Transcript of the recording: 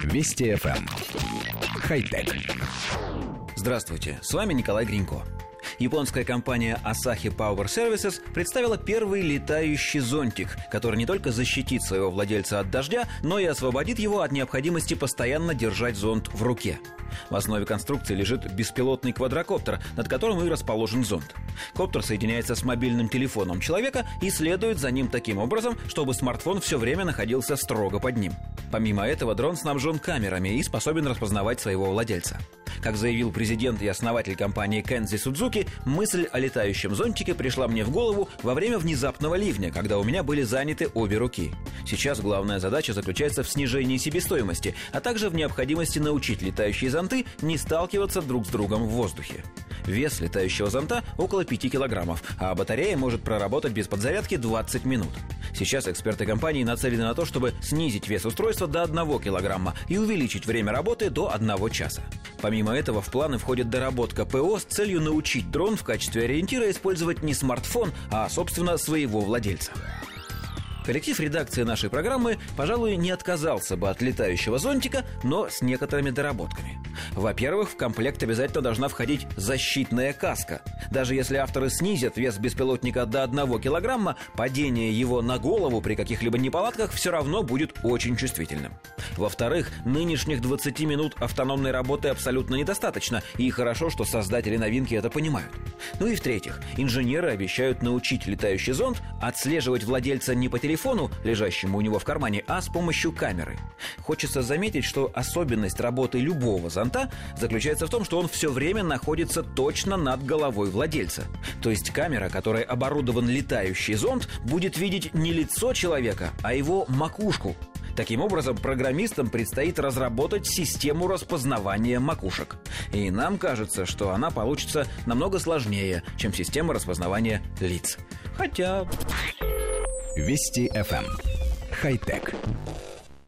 Вести FM. Эм. Хай-тек. Здравствуйте, с вами Николай Гринько. Японская компания Asahi Power Services представила первый летающий зонтик, который не только защитит своего владельца от дождя, но и освободит его от необходимости постоянно держать зонт в руке. В основе конструкции лежит беспилотный квадрокоптер, над которым и расположен зонт. Коптер соединяется с мобильным телефоном человека и следует за ним таким образом, чтобы смартфон все время находился строго под ним. Помимо этого, дрон снабжен камерами и способен распознавать своего владельца. Как заявил президент и основатель компании Кензи Судзуки, мысль о летающем зонтике пришла мне в голову во время внезапного ливня, когда у меня были заняты обе руки. Сейчас главная задача заключается в снижении себестоимости, а также в необходимости научить летающие зонты не сталкиваться друг с другом в воздухе. Вес летающего зонта около 5 килограммов, а батарея может проработать без подзарядки 20 минут. Сейчас эксперты компании нацелены на то, чтобы снизить вес устройства до 1 килограмма и увеличить время работы до 1 часа. Помимо этого, в планы входит доработка ПО с целью научить дрон в качестве ориентира использовать не смартфон, а, собственно, своего владельца. Коллектив редакции нашей программы, пожалуй, не отказался бы от летающего зонтика, но с некоторыми доработками. Во-первых, в комплект обязательно должна входить защитная каска. Даже если авторы снизят вес беспилотника до 1 килограмма, падение его на голову при каких-либо неполадках все равно будет очень чувствительным. Во-вторых, нынешних 20 минут автономной работы абсолютно недостаточно, и хорошо, что создатели новинки это понимают. Ну и в-третьих, инженеры обещают научить летающий зонд отслеживать владельца не по телефону, лежащему у него в кармане, а с помощью камеры. Хочется заметить, что особенность работы любого зонта заключается в том, что он все время находится точно над головой владельца. То есть камера, которой оборудован летающий зонд, будет видеть не лицо человека, а его макушку. Таким образом, программистам предстоит разработать систему распознавания макушек. И нам кажется, что она получится намного сложнее, чем система распознавания лиц. Хотя... Вести FM. Эм. Хай-тек.